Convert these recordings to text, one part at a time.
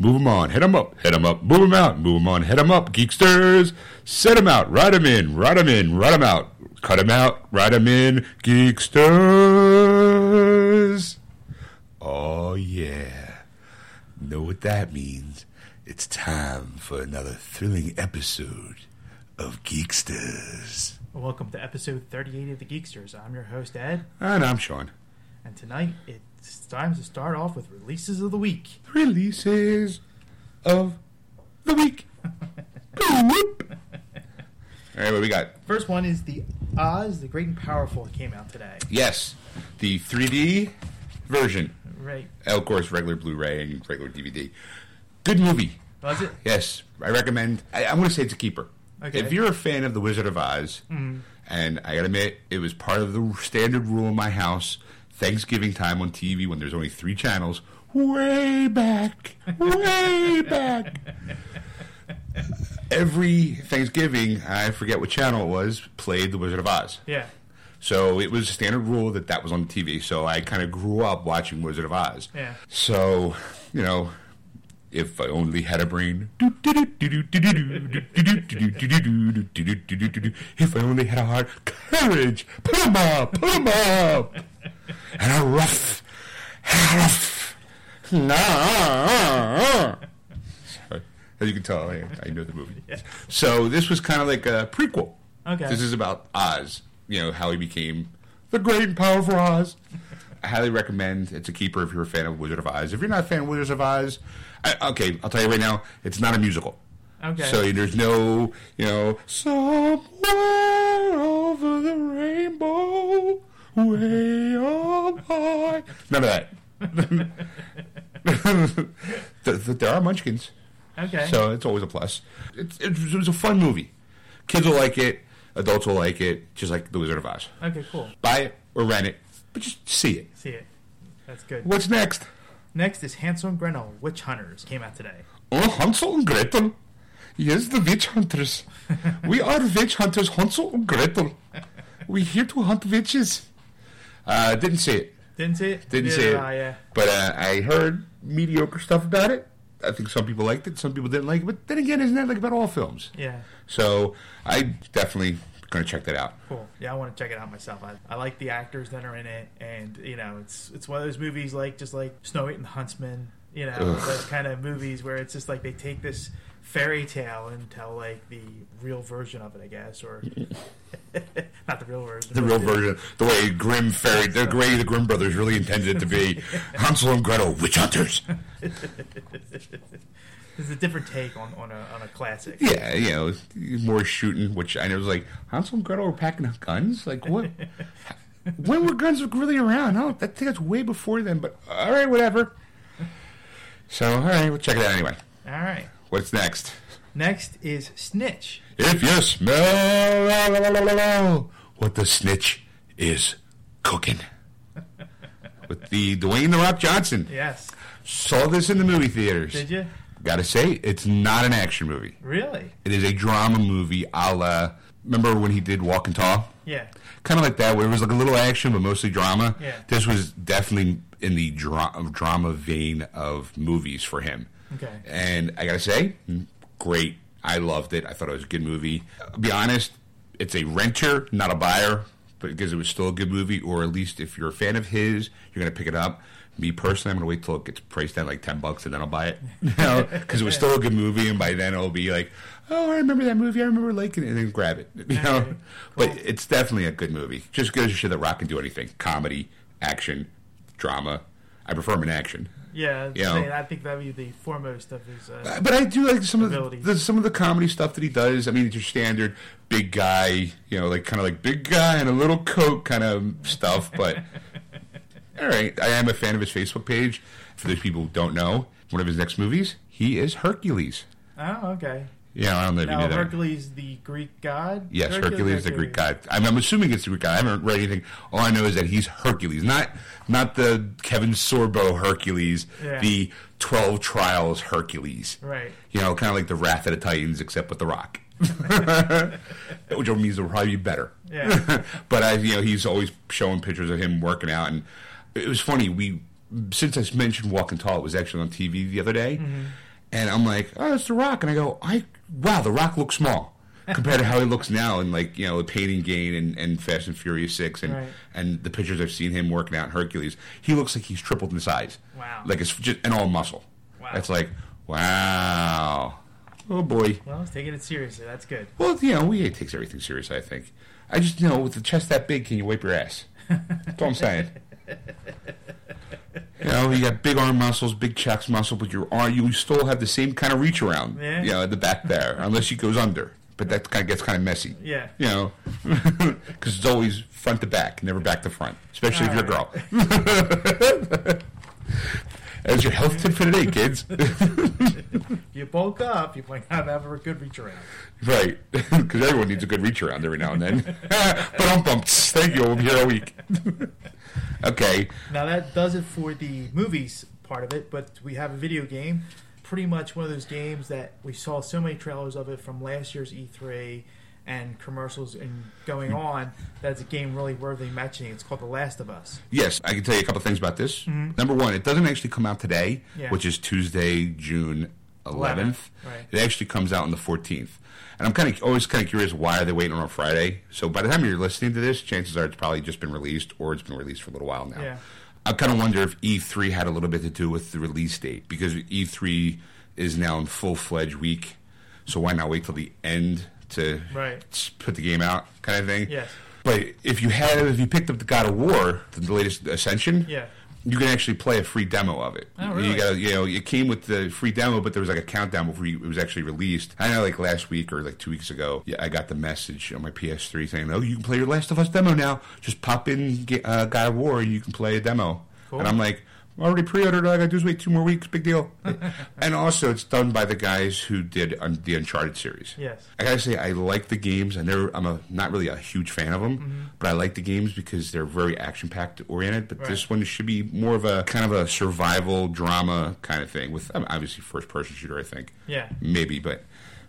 Move 'em on, hit 'em up, hit 'em up, move 'em out, move 'em on, hit 'em up, geeksters. Set 'em out, ride 'em in, ride 'em in, ride 'em out, cut 'em out, ride 'em in, geeksters. Oh yeah, know what that means? It's time for another thrilling episode of Geeksters. Welcome to episode 38 of the Geeksters. I'm your host, Ed, And I'm Sean. and tonight it's time to start off with releases of the week. Releases of the week. All right, what we got? First one is the Oz, the Great and Powerful, that came out today. Yes, the 3D version. Right. Of course, regular Blu-ray and regular DVD. Good movie. Was it? Yes, I recommend. I, I'm going to say it's a keeper. Okay. If you're a fan of The Wizard of Oz, mm-hmm. and I got to admit, it was part of the standard rule in my house. Thanksgiving time on TV when there's only three channels, way back, way back. Every Thanksgiving, I forget what channel it was, played The Wizard of Oz. Yeah. So it was a standard rule that that was on TV. So I kind of grew up watching Wizard of Oz. Yeah. So, you know, if I only had a brain. If I only had a heart, courage, put 'em up, put up. And a rough, rough. Nah. Sorry. As you can tell, I, I know the movie. So this was kind of like a prequel. Okay. This is about Oz, you know, how he became the great and powerful Oz. I highly recommend. It's a keeper if you're a fan of Wizard of Oz. If you're not a fan of Wizards of Oz, I, okay, I'll tell you right now, it's not a musical. Okay. So there's no, you know, somewhere over the rainbow, way up high. None of that. Th- th- there are munchkins. okay. So it's always a plus. It's, it, it was a fun movie. Kids will like it. Adults will like it. Just like The Wizard of Oz. okay, cool. Buy it or rent it, but just see it. See it. That's good. What's next? Next is Hansel and Gretel, Witch Hunters, came out today. Oh, Hansel and Gretel. Yes, the witch hunters. we are witch hunters, Hansel and Gretel. We're here to hunt witches. Uh, didn't see it. Didn't see it? Didn't see it. I, yeah. But uh, I heard mediocre stuff about it. I think some people liked it, some people didn't like it. But then again, isn't that like about all films? Yeah. So I definitely going to check that out. Cool. Yeah, I want to check it out myself. I, I like the actors that are in it, and you know, it's it's one of those movies like just like Snow White and the Huntsman. You know, Ugh. those kind of movies where it's just like they take this fairy tale and tell like the real version of it, I guess, or not the real version. The real version, the way Grimm fairy, the way the Grimm brothers really intended it to be. Hansel and Gretel, witch hunters. It's a different take on, on a on a classic. Yeah, you know, more shooting, which I know was like Hansel and Gretel were packing guns. Like what? when were guns really around? Oh, I think that's way before then. But all right, whatever. So all right, we'll check it out anyway. All right. What's next? Next is Snitch. If you smell what the snitch is cooking, with the Dwayne the Rock Johnson. Yes. Saw this in the movie theaters. Did you Gotta say, it's not an action movie. really? It is a drama movie a la. Remember when he did Walking Tall? Yeah. Kind of like that, where it was like a little action, but mostly drama. Yeah. This was definitely in the dra- drama vein of movies for him. Okay. And I gotta say, great. I loved it. I thought it was a good movie. I'll be honest, it's a renter, not a buyer, but because it was still a good movie, or at least if you're a fan of his, you're gonna pick it up. Me personally, I'm gonna wait till it gets priced down like ten bucks, and then I'll buy it. You know, because it was still a good movie, and by then it'll be like, oh, I remember that movie. I remember liking it, and then grab it. You know, Okay, but it's definitely a good movie. Just goes to show that Rock can do anything: comedy, action, drama. I prefer him in action. Yeah. You know. I think that would be the foremost of his. Uh, But I do like some of the, the some of the comedy stuff that he does. I mean, it's your standard big guy, you know, like kind of like big guy and a little coat kind of stuff. But all right, I am a fan of his Facebook page. For those people who don't know, one of his next movies, he is Hercules. oh, okay. Yeah, I don't know if you Now knew that. Hercules, the Greek god. Yes, Hercules, the Greek god. I'm, I'm assuming it's the Greek god. I haven't read anything. All I know is that he's Hercules, not not the Kevin Sorbo Hercules, Yeah. the Twelve Trials Hercules. Right. You know, kind of like the Wrath of the Titans, except with the Rock. which means it'll probably be better. Yeah. but I, you know, he's always showing pictures of him working out, and it was funny. We since I mentioned Walking Tall, it was actually on TV the other day, mm-hmm. and I'm like, oh, it's The Rock, and I go, I wow, The Rock looks small. compared to how he looks now and like you know the Pain and Gain and, and Fast and Furious Six and Right. and the pictures I've seen him working out in Hercules, he looks like he's tripled in size. Wow. Like it's just and all muscle. Wow. It's like wow, oh boy. Well, he's taking it seriously. That's good. Well, you know, he takes everything serious. I think. I just you know with the chest that big, can you wipe your ass? That's all I'm saying. You know, you got big arm muscles, big chest muscle, but your arm, you still have the same kind of reach around. Yeah. You know, at the back there, unless he goes under. But that kind of gets kind of messy. Yeah. You know, because it's always front to back, never back to front, especially if you're a girl. That's your health tip for today, kids. You bulk up, you might not have a good reach around. right, because everyone needs a good reach around every now and then. but I'm pumped. Thank you. We'll be here all week. Okay. Now that does it for the movies part of it, but we have a video game. Pretty much one of those games that we saw so many trailers of it from last year's E3 and commercials and going mm-hmm. on. That's a game really worthy mentioning. It's called The Last of Us. Yes, I can tell you a couple things about this. Mm-hmm. Number one, it doesn't actually come out today, Yeah. which is Tuesday, June 11th. Right. It actually comes out on the 14th. And I'm kind of always kind of curious why are they waiting on a Friday? So by the time you're listening to this, chances are it's probably just been released or it's been released for a little while now. Yeah. I kind of wonder if E3 had a little bit to do with the release date because E3 is now in full fledged week. So why not wait till the end to Right. put the game out, kind of thing? Yes. But if you had, if you picked up the God of War, the latest Ascension, Yeah. You can actually play a free demo of it. Oh, really? You got, you know, it came with the free demo, but there was like a countdown before you- it was actually released. I know, like last week or like two weeks ago, yeah, I got the message on my PS3 saying, "Oh, you can play your Last of Us demo now. Just pop in uh, God of War and you can play a demo." Cool. And I'm like. "I Already pre-ordered. All I gotta do is wait two more weeks. Big deal. and also, it's done by the guys who did un- the Uncharted series. Yes. I gotta say, I like the games. I never, I'm a not really a huge fan of them, but I like the games because they're very action packed oriented. But Right. this one should be more of a kind of a survival drama kind of thing with um, obviously first person shooter. I think Yeah. maybe, but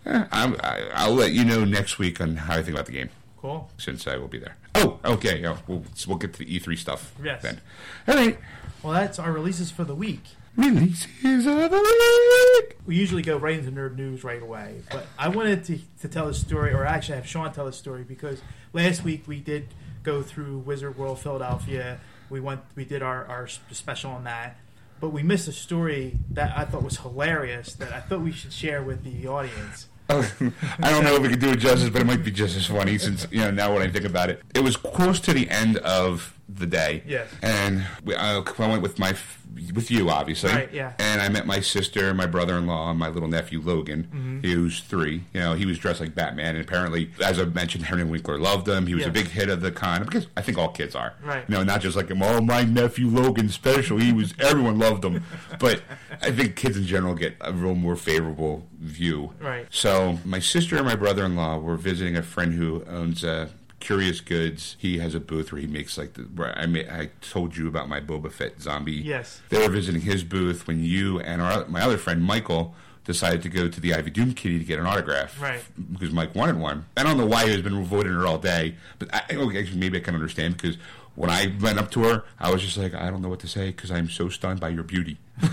eh, I'm, I, I'll let you know next week on how I think about the game Cool. since I will be there. Oh, okay. Yeah, we'll we'll get to the E3 stuff. Yes. Then. All right. Well, that's our releases for the week. Releases of the week. we usually go right into nerd news right away. But I wanted to, to tell a story, or actually have Sean tell a story because last week we did go through Wizard World Philadelphia. We went, we did our, our special on that, but we missed a story that I thought was hilarious that I thought we should share with the audience. I don't know if we could do it justice, but it might be just as funny since you know now when I think about it. It was close to the end of the day. Yes. And we, I, I went with my with you obviously. Right, yeah. And I met my sister, my brother-in-law, and my little nephew Logan, Mm-hmm. who's three. You know, he was dressed like Batman, and apparently, as I mentioned, Henry Winkler loved him. He was a big hit of the con because I think all kids are. Right. You know, not just like. Oh, my nephew Logan special. He was everyone loved him, but I think kids in general get a real more favorable view. Right. So my sister and my brother-in-law were visiting a friend who owns uh, Curious Goods. He has a booth where he makes like the. Where I ma- I told you about my Boba Fett zombie. Yes. They were visiting his booth when you and our my other friend Michael decided to go to the Ivy Doomkitty to get an autograph. Right. Because Mike wanted one. I don't know why he has been avoiding her all day, but I, okay, maybe I can understand because. When I went up to her, I was just like, I don't know what to say because I'm so stunned by your beauty.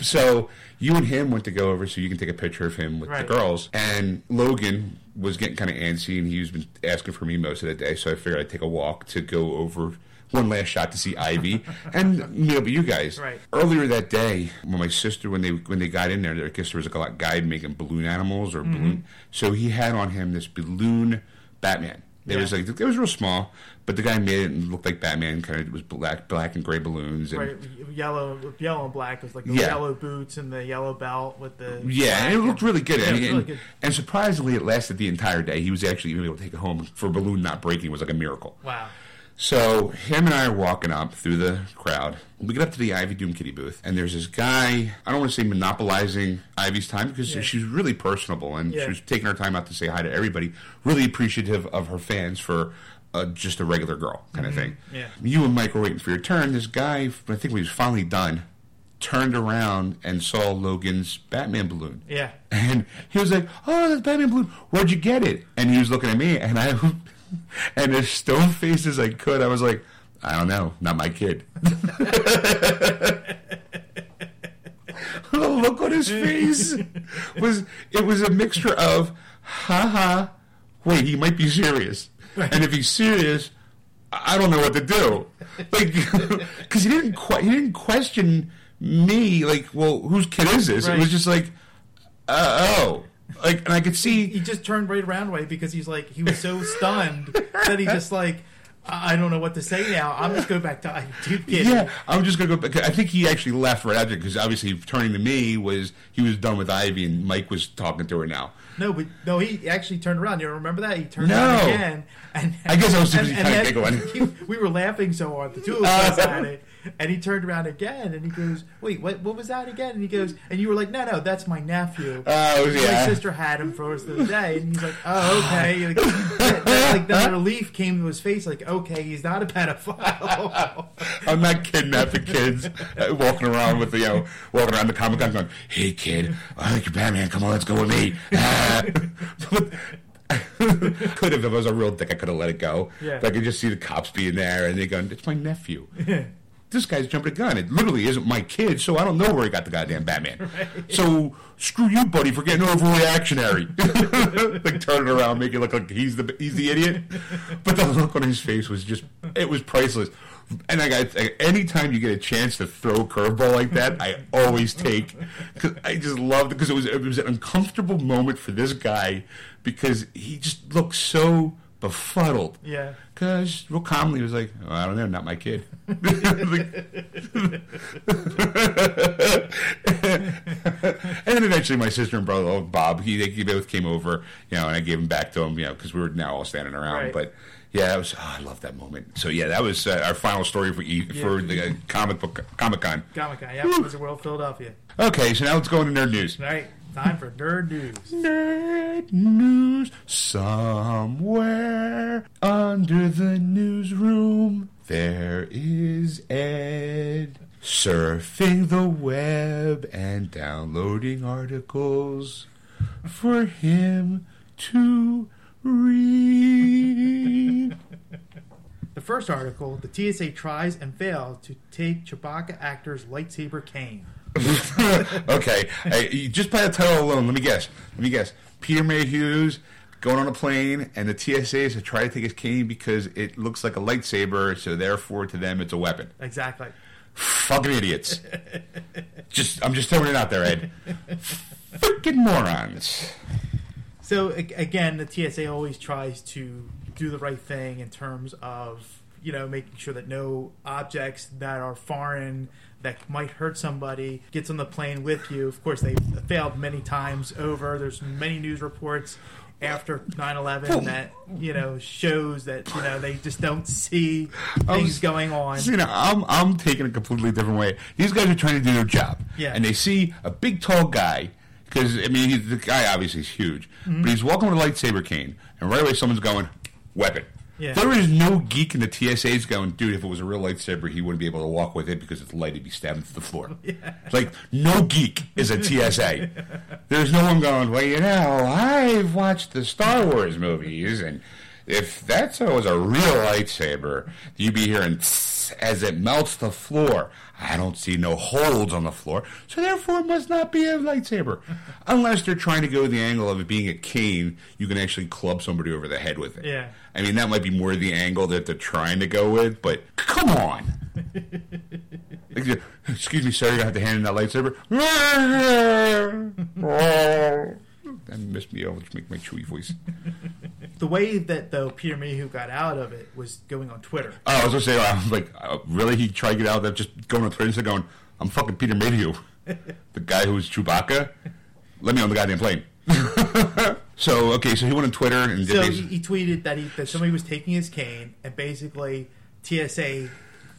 so you and him went to go over so you can take a picture of him with Right. the girls. And Logan was getting kind of antsy and he was been asking for me most of the day. So I figured I'd take a walk to go over one last shot to see Ivy and you know, but you guys. Right. Earlier that day, when my sister when they when they got in there, I guess there was like a guy making balloon animals or Mm-hmm. balloon. So he had on him this balloon Batman. It Yeah. was like it was real small, but the guy made it and looked like Batman. Kind of it was black, black and gray balloons. And Right, yellow, yellow and black It was like the Yeah. yellow boots and the yellow belt with the Yeah, and it looked really good. Yeah, and, and, good. and surprisingly, it lasted the entire day. He was actually even able to take it home for a balloon not breaking was like a miracle. Wow. So him and I are walking up through the crowd. We get up to the Ivy Doomkitty booth, and there's this guy. I don't want to say monopolizing Ivy's time because Yeah. she's really personable and Yeah. she was taking her time out to say hi to everybody. Really appreciative of her fans for. Uh, just a regular girl kind of thing. Mm-hmm. yeah. You and Mike were waiting for your turn. This guy, I think, when he was finally done, turned around and saw Logan's Batman balloon. Yeah. And he was like, "Oh, that's Batman balloon. Where'd you get it?" And he was looking at me, and I, and as stone faced as I could, I was like, "I don't know, not my kid." the look on his face was it was a mixture of, "Ha ha, wait, he might be serious," and if he's serious. I don't know what to do, like, because he didn't que- he didn't question me, like, well, whose kid is this? It was just like, uh, oh, like, and I could see He just turned right around way because he's like he was so stunned that he just like I don't know what to say now. I'm just going back to I do kid. Yeah, I'm just gonna go. back. I think he actually left right after because obviously turning to me was he was done with Ivy and Mike was talking to her now. No, but no, he actually turned around. You remember that? He turned No. around again. And, I guess I was and, busy and kinda giggling. he- we were laughing so hard, the two of us at it. And he turned around again, and he goes, "Wait, what? What was that again?" And he goes, and you were like, "No, no, that's my nephew." Oh, My yeah. sister had him for us the day, and he's like, "Oh, okay." Like, that, that- like the relief came to his face, like, "Okay, he's not a pedophile." I'm not kidnapping kids, uh, walking around with the, you know, walking around the Comic Con going, "Hey kid, I like your Batman. Come on, let's go with me." Ah. But- could have if I was a real dick, I could have let it go. Yeah. But I could just see the cops being there, and they going, "It's my nephew." this guy's jumping a gun. It literally isn't my kid, so I don't know where he got the goddamn Batman. So screw you, buddy, for getting overreactionary. like turn it around, make it look like he's the he's the idiot. But the look on his face was just it was priceless. And I got anytime you get a chance to throw a curveball like that, I always take because I just loved it because it was it was an uncomfortable moment for this guy because he just looked so befuddled. yeah. Because real calmly he was like, oh, I don't know, not my kid. and then eventually my sister and brother, Bob, he, they both came over, you know, and I gave him back to him, you know, because we were now all standing around. Right. But yeah, it was, oh, I love that moment. So yeah, that was uh, our final story for e- for the uh, comic book Comic Con. Comic Con, yep, Wizard World, Philadelphia. Okay, so now let's go into nerd news. All right, time for nerd news. Nerd news somewhere under the newsroom. There is Ed surfing the web and downloading articles for him to read. The first article: the TSA tries and fails to take Chewbacca actor's lightsaber cane. okay, just by the title alone, let me guess. Let me guess. Peter Mayhew's going on a plane, and the TSAs have tried to take his cane because it looks like a lightsaber, so therefore to them it's a weapon. Exactly. Fucking idiots. just, I'm just throwing it out there, Ed. Fucking morons. So again, the TSA always tries to do the right thing in terms of you know making sure that no objects that are foreign that might hurt somebody gets on the plane with you. Of course, they failed many times over. There's many news reports after 9/11 that you know shows that you know they just don't see I was- things going on. You know, I'm I'm taking a completely different way. These guys are trying to do their job, Yeah. and they see a big tall guy because I mean he's, the guy obviously is huge, Mm-hmm. but he's walking with a lightsaber cane, and right away someone's going weapon. Yeah. There is no geek in the TSA's going, dude. If it was a real lightsaber, he wouldn't be able to walk with it because it's light. He'd be stabbing to the floor. Like no geek is a TSA. There's no one going. Well, you know, I've watched the Star Wars movies, and if that's a, was a real lightsaber, you'd be hearing as it melts the floor. I don't see no holes on the floor, so therefore it must not be a lightsaber. Unless they're trying to go the angle of it being a cane, you can actually club somebody over the head with it. Yeah. I mean, that might be more the angle that they're trying to go with, but come on. Excuse me, sir, you're going to have to hand in that lightsaber. that missed me. I'll just make my chewy voice. The way that though Peter Mayhew got out of it was going on Twitter. Oh, I was to say, I was like, uh, really? He tried to get out of that just going on Twitter and going, I'm fucking Peter Mayhew. the guy who was Chewbacca. Let me on the goddamn plane. so, okay, so he went on Twitter and did So he, he tweeted that he that somebody was taking his cane, and basically TSA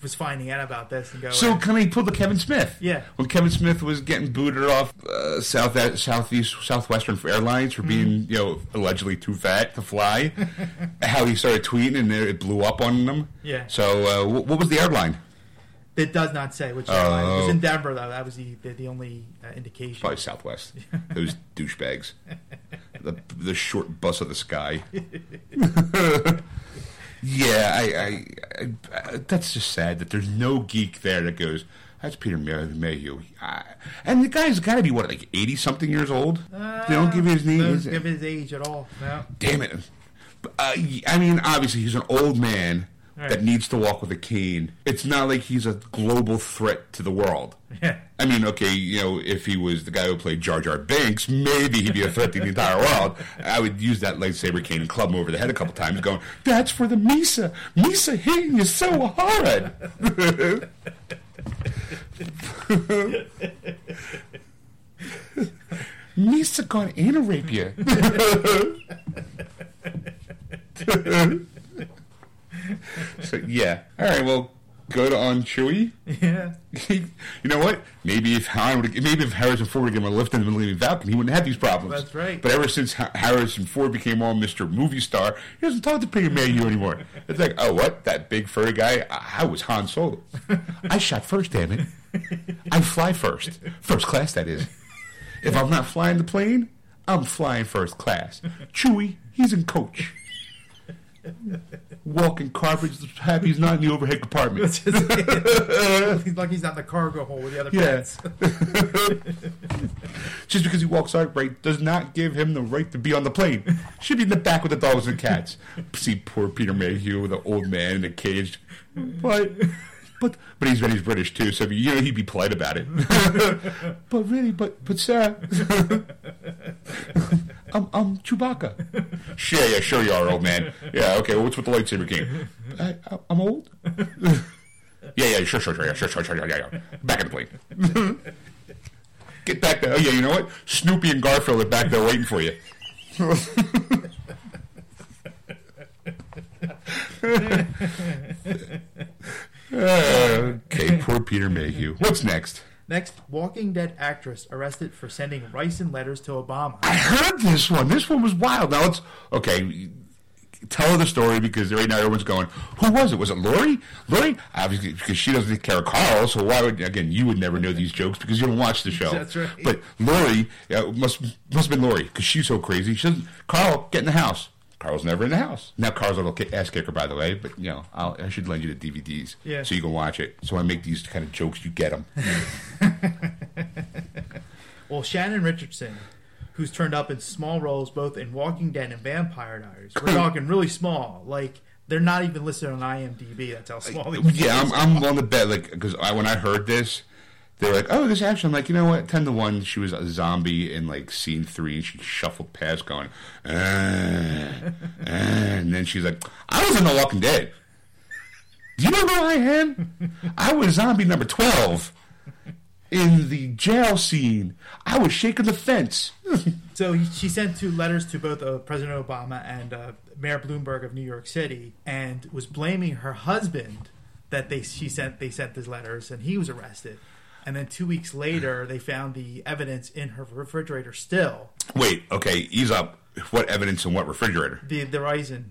was finding out about this and going. So can he pull the Kevin Smith? Yeah. When Kevin Smith was getting booted off uh, South Southeast Southwestern Airlines for being you know allegedly too fat to fly, how he started tweeting and it blew up on them. Yeah. So uh, wh- what was the airline? It does not say which airline. It was Oh. in Denver, though. That was the the, the only uh, indication. Probably Southwest. Those douchebags. The the short bus of the sky. yeah, I, I, I, that's just sad that there's no geek there that goes. That's Peter May- Mayhew, I, and the guy's got to be what, like eighty something years old. they don't give his name. Don't give his age at all. No. Damn it! Uh, I mean, obviously, he's an old man Right. that needs to walk with a cane. It's not like he's a global threat to the world. Yeah. I mean, okay, you know, if he was the guy who played Jar Jar Binks, maybe he'd be a threat to the entire world. I would use that lightsaber cane and club him over the head a couple times, going, "That's for the Misa. Misa hitting you so hard." Misa gonna rape you. so yeah, all right. Well, good on Chewie. Yeah. you know what? Maybe if Han would, maybe if Harrison Ford would give him a lift in the Millennium Falcon, he wouldn't have these problems. That's right. But ever since Ha- Harrison Ford became all Mr. Movie Star, he doesn't talk to Peter Mayhew anymore. It's like, oh, what? That big furry guy? I, I was Han Solo. I shot first, damn it. I fly first, first class. That is. If I'm not flying the plane, I'm flying first class. Chewie, he's in coach. Walking carpets, happy he's not in the overhead compartment. he's like he's not in the cargo hold with the other Yeah. Just because he walks out right does not give him the right to be on the plane. Should be in the back with the dogs and cats. See poor Peter Mayhew, the old man in a cage. But but but he's he's British too, so you know he'd be polite about it. but really, but but sir, I'm I'm Chewbacca. Sure, yeah, sure you are, old man. Yeah, okay. Well, what's with the lightsaber king? I, I'm old. yeah, yeah, sure, sure, sure, yeah, sure, sure, sure, yeah, yeah. Back in the plane. Get back there. Oh, yeah, you know what? Snoopy and Garfield are back there waiting for you. Okay, poor Peter Mayhew. What's next? Next, Walking Dead actress arrested for sending ricin letters to Obama. I heard this one. This one was wild. Now let's okay. Tell her the story because right now everyone's going, "Who was it? Was it Lori? Lori? Obviously, because she doesn't care of Carl. So why would again? You would never know these jokes because you don't watch the show. That's right. But Lori uh, must must have been Lori because she's so crazy. She doesn't. Carl, get in the house. Carl's never in the house. Now Carl's a little ki- ass kicker, by the way. But you know, I'll, I should lend you the DVDs Yeah. so you can watch it. So I make these kind of jokes, you get them. Well, Shannon Richardson, who's turned up in small roles both in Walking Dead and Vampire Diaries, we're talking really small. Like they're not even listed on IMDb. That's how small uh, these. Yeah, I'm, I'm willing to bet, like, because I, when I heard this, they were like, "Oh, this action." I'm like, you know what? Ten to one, she was a zombie in like scene three, and she shuffled past, going, "Uh, uh," and then she's like, "I was in The Walking Dead." Do you know who I am? I was zombie number twelve in the jail scene. I was shaking the fence. So he, she sent two letters to both uh, President Obama and uh, Mayor Bloomberg of New York City, and was blaming her husband that they she sent they sent these letters, and he was arrested. And then two weeks later, they found the evidence in her refrigerator still. Wait, okay, ease up. What evidence and what refrigerator? The the ricin.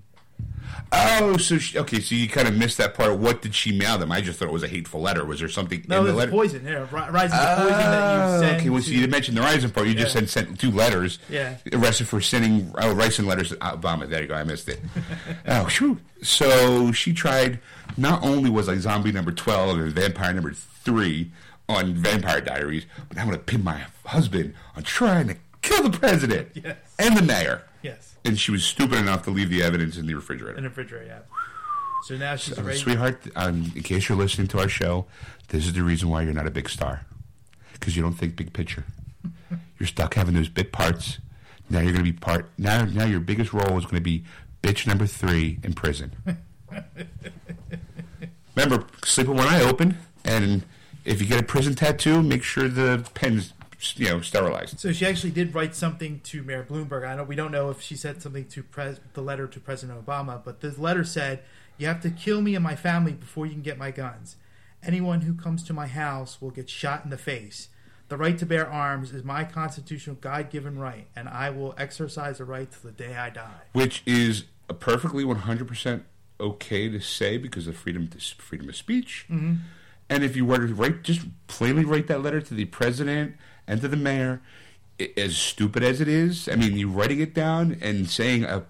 Oh, so she, okay, so you kind of missed that part. What did she mail them? I just thought it was a hateful letter. Was there something No, in the letter? poison. Yeah, ri- ricin poison that you Oh, send. okay, well, so you mentioned the Ricin part. You just Yeah. sent, sent two letters. Yeah. Arrested for sending oh, Ricin letters to Obama. There you go. I missed it. oh, shoot. So she tried. Not only was I zombie number twelve and vampire number three on Vampire Diaries, but I'm going to pin my husband on trying to kill the president Yes. and the mayor. yes, And she was stupid enough to leave the evidence in the refrigerator. in the refrigerator. Yeah. So now she's Uh, ready. Sweetheart, um, in case you're listening to our show, this is the reason why you're not a big star. Because you don't think big picture. You're stuck having those bit parts. Now you're going to be part. Now, now your biggest role is going to be bitch number three in prison. Remember, sleep with one eye open, and if you get a prison tattoo, make sure the pen's you know sterilized. So she actually did write something to Mayor Bloomberg. I know we don't know if she said something to pres- the letter to President Obama, but the letter said, "You have to kill me and my family before you can get my guns. Anyone who comes to my house will get shot in the face. The right to bear arms is my constitutional God-given right, and I will exercise the right to the day I die." which is a perfectly 100% okay to say because of freedom to, freedom of speech mm-hmm. And if you were to write, just plainly write that letter to the president and to the mayor, as stupid as it is, I mean, you writing it down and saying, uh,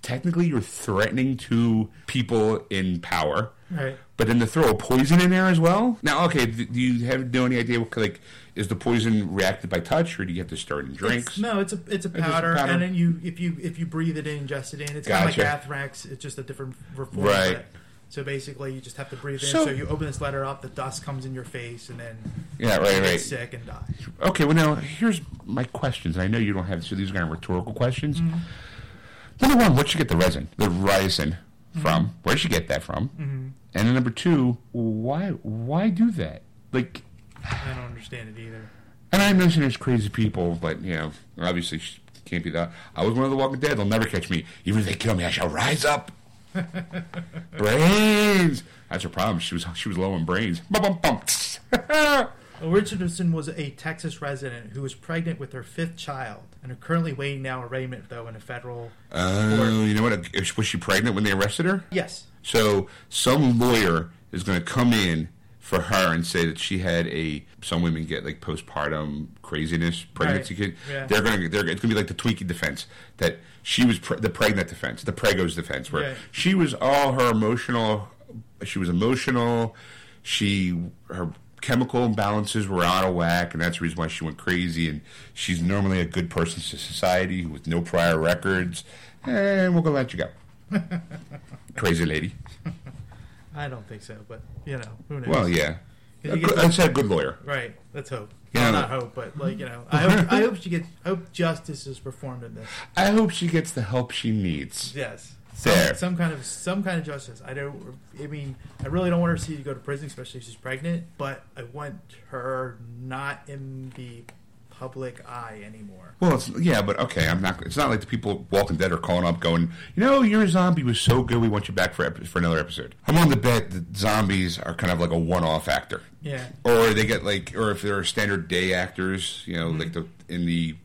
technically, you're threatening to people in power. Right. But then to throw a poison in there as well. Now, okay, do you have know any idea what like is the poison reacted by touch, or do you have to stir it in drinks? It's, no, it's a it's a just a powder, powder. and then you if you if you breathe it in, ingest it in, it's kind of like Gotcha. anthrax. It's just a different form Right. Of it. So basically, you just have to breathe in. So- So, you open this letter up, the dust comes in your face, and then Yeah, right, you get right. sick and die. Okay, well now here's my questions. I know you don't have so these are kind of rhetorical questions. Mm-hmm. Number one, where'd you get the resin, the ricin from? Where'd you get that from? Mm-hmm. And then number two, why why do that? Like, I don't understand it either. and I mentioned there's crazy people, but you know, obviously sh- can't be that. I was one of the Walking Dead. They'll never catch me. Even if they kill me, I shall rise up. brains. That's her problem. She was she was low on brains. Richardson was a Texas resident who was pregnant with her fifth child and are currently waiting now arraignment though in a federal. Oh, you know what? Was she pregnant when they arrested her? Yes. So some lawyer is going to come in for her and say that she had a. Some women get like postpartum craziness, pregnancy Right. kid. Yeah. They're to. They're. It's going to be like the Twinkie defense that she was pre- the pregnant defense, the Pregos defense, where Right. she was all her emotional. She was emotional. She her chemical imbalances were out of whack, and that's the reason why she went crazy. And she's normally a good person to society with no prior records, and we're gonna let you go. Crazy lady. I don't think so, but you know who knows. Well, yeah. You good- get I'd say a good lawyer. Right. Let's hope. Yeah. Well, not hope, but like you know, I hope, I hope she gets. I hope justice is performed in this. I hope she gets the help she needs. Yes. There. Some, some kind of some kind of justice. I don't. I mean, I really don't want her to see to go to prison, especially if she's pregnant. But I want her not in the public eye anymore. Well, it's, yeah, but okay, I'm not. It's not like the people Walking Dead are calling up, going, you know, your zombie was so good, we want you back for ep- for another episode. I'm on the bet that zombies are kind of like a one-off actor, Yeah. or they get like, or if they're standard day actors, you know, Mm-hmm. like the in the,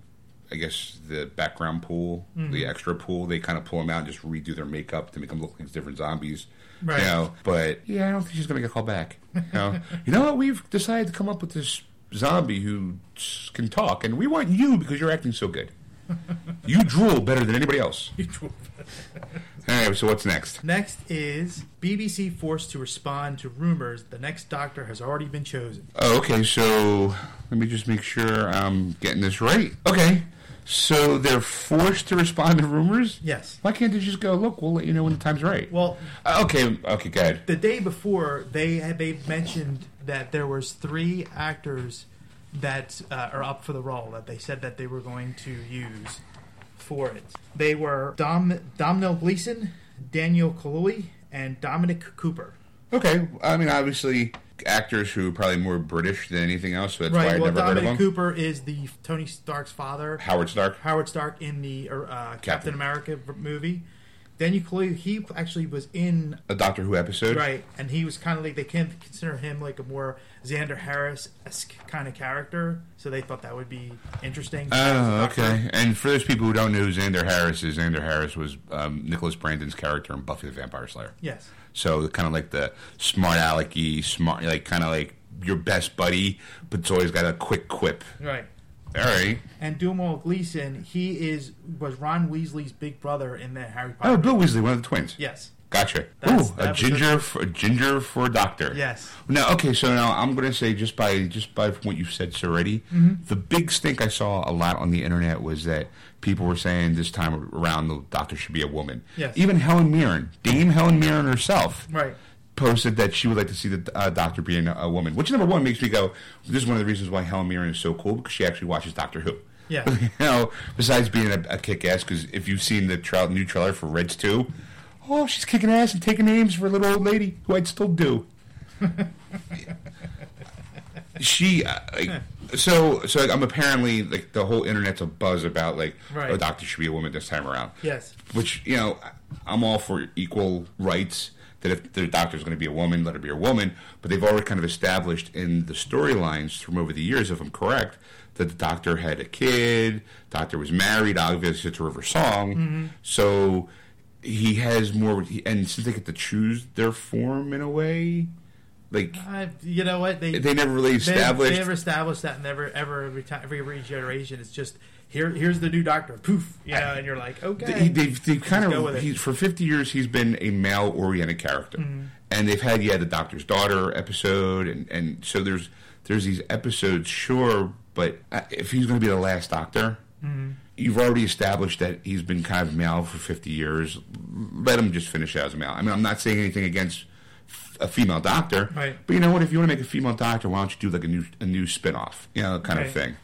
I guess the background pool, Mm-hmm. the extra pool, they kind of pull them out and just redo their makeup to make them look like different zombies. Right. You know, but yeah, I don't think she's gonna get called back. You know, you know what? We've decided to come up with this zombie who can talk, and we want you because you're acting so good. You drool better than anybody else. You drool right, so what's next? Next is BBC forced to respond to rumors the next Doctor has already been chosen. Oh, okay, so let me just make sure I'm getting this right. Okay, so they're forced to respond to rumors? Yes. Why can't they just go, look, we'll let you know when the time's right? Well, Uh, okay, okay, go ahead. the day before they had they mentioned that there was three actors that uh, are up for the role that they said that they were going to use for it. They were Dom Domhnall Gleeson, Daniel Kaluuya, and Dominic Cooper. Okay, I mean, obviously, actors who are probably more British than anything else, so that's why I right. Well, never heard of Dominic. Cooper is the Tony Stark's father. Howard Stark. Howard Stark in the uh, Captain. Captain. America movie. Daniel Kaluuya, he actually was in A Doctor Who episode. Right, and he was kind of like they can consider him like a more Xander Harris esque kind of character, so they thought that would be interesting. Oh, okay. And for those people who don't know who Xander Harris is, Xander Harris was um, Nicholas Brandon's character in Buffy the Vampire Slayer. Yes, So kind of like the smart alecky, smart, like kind of like your best buddy, but it's always got a quick quip. right. All right. And Domhnall Gleeson, he is was Ron Weasley's big brother in the Harry Potter. Oh, Bill Weasley, one of the twins. Yes, Gotcha. That's- Ooh, a ginger, for, a ginger for a doctor. yes, Now, okay, so now I'm going to say just by just by what you've said so already, Mm-hmm. the big stink I saw a lot on the internet was that people were saying this time around the doctor should be a woman. Yes. Even Helen Mirren, Dame Helen Mirren herself, right. Posted that she would like to see the uh, doctor being a, a woman. Which number one makes me go, this is one of the reasons why Helen Mirren is so cool because she actually watches Doctor Who. Yeah. you know, besides being a, a kick ass, because if you've seen the tra- new trailer for Reds 2, oh, she's kicking ass and taking names for a little old lady who I'd still do. she, uh, like, so, so I'm apparently, like, the whole internet's a buzz about, like, Right. a doctor should be a woman this time around. Yes, Which, you know, I'm all for equal rights. That if the doctor's going to be a woman, let her be a woman. But they've already kind of established in the storylines from over the years, if I'm correct, that the doctor had a kid, doctor was married, obviously a River Song. Mm-hmm. So he has more, and since they get to choose their form in a way, Like I, you know what they they never really they, established. they never established that. Never ever every time every regeneration. It's just here. Here's the new Doctor. Poof. You know, and you're like, okay. They, they've, they've kind of he's, for 50 years he's been a male oriented character Mm-hmm. and they've had yeah the doctor's daughter episode and, and so there's there's these episodes sure but uh, if he's going to be the last doctor Mm-hmm. you've already established that he's been kind of male for 50 years let him just finish as a male i mean i'm not saying anything against f- a female doctor Right. but you know what if you want to make a female doctor why don't you do like a new a new spin-off you know kind of thing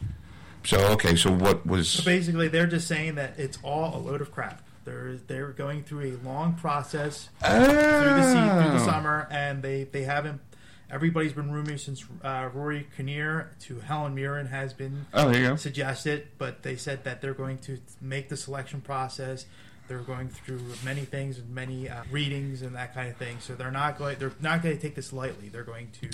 so okay so what was So basically, they're just saying that it's all a load of crap. They're they're going through a long process through the sea, through the Oh. summer, and they they haven't. Everybody's been rumored since uh, Rory Kinnear to Helen Mirren has been oh there you go suggested, but they said that they're going to make the selection process. They're going through many things and many uh, readings and that kind of thing. So they're not going. They're not going to take this lightly. They're going to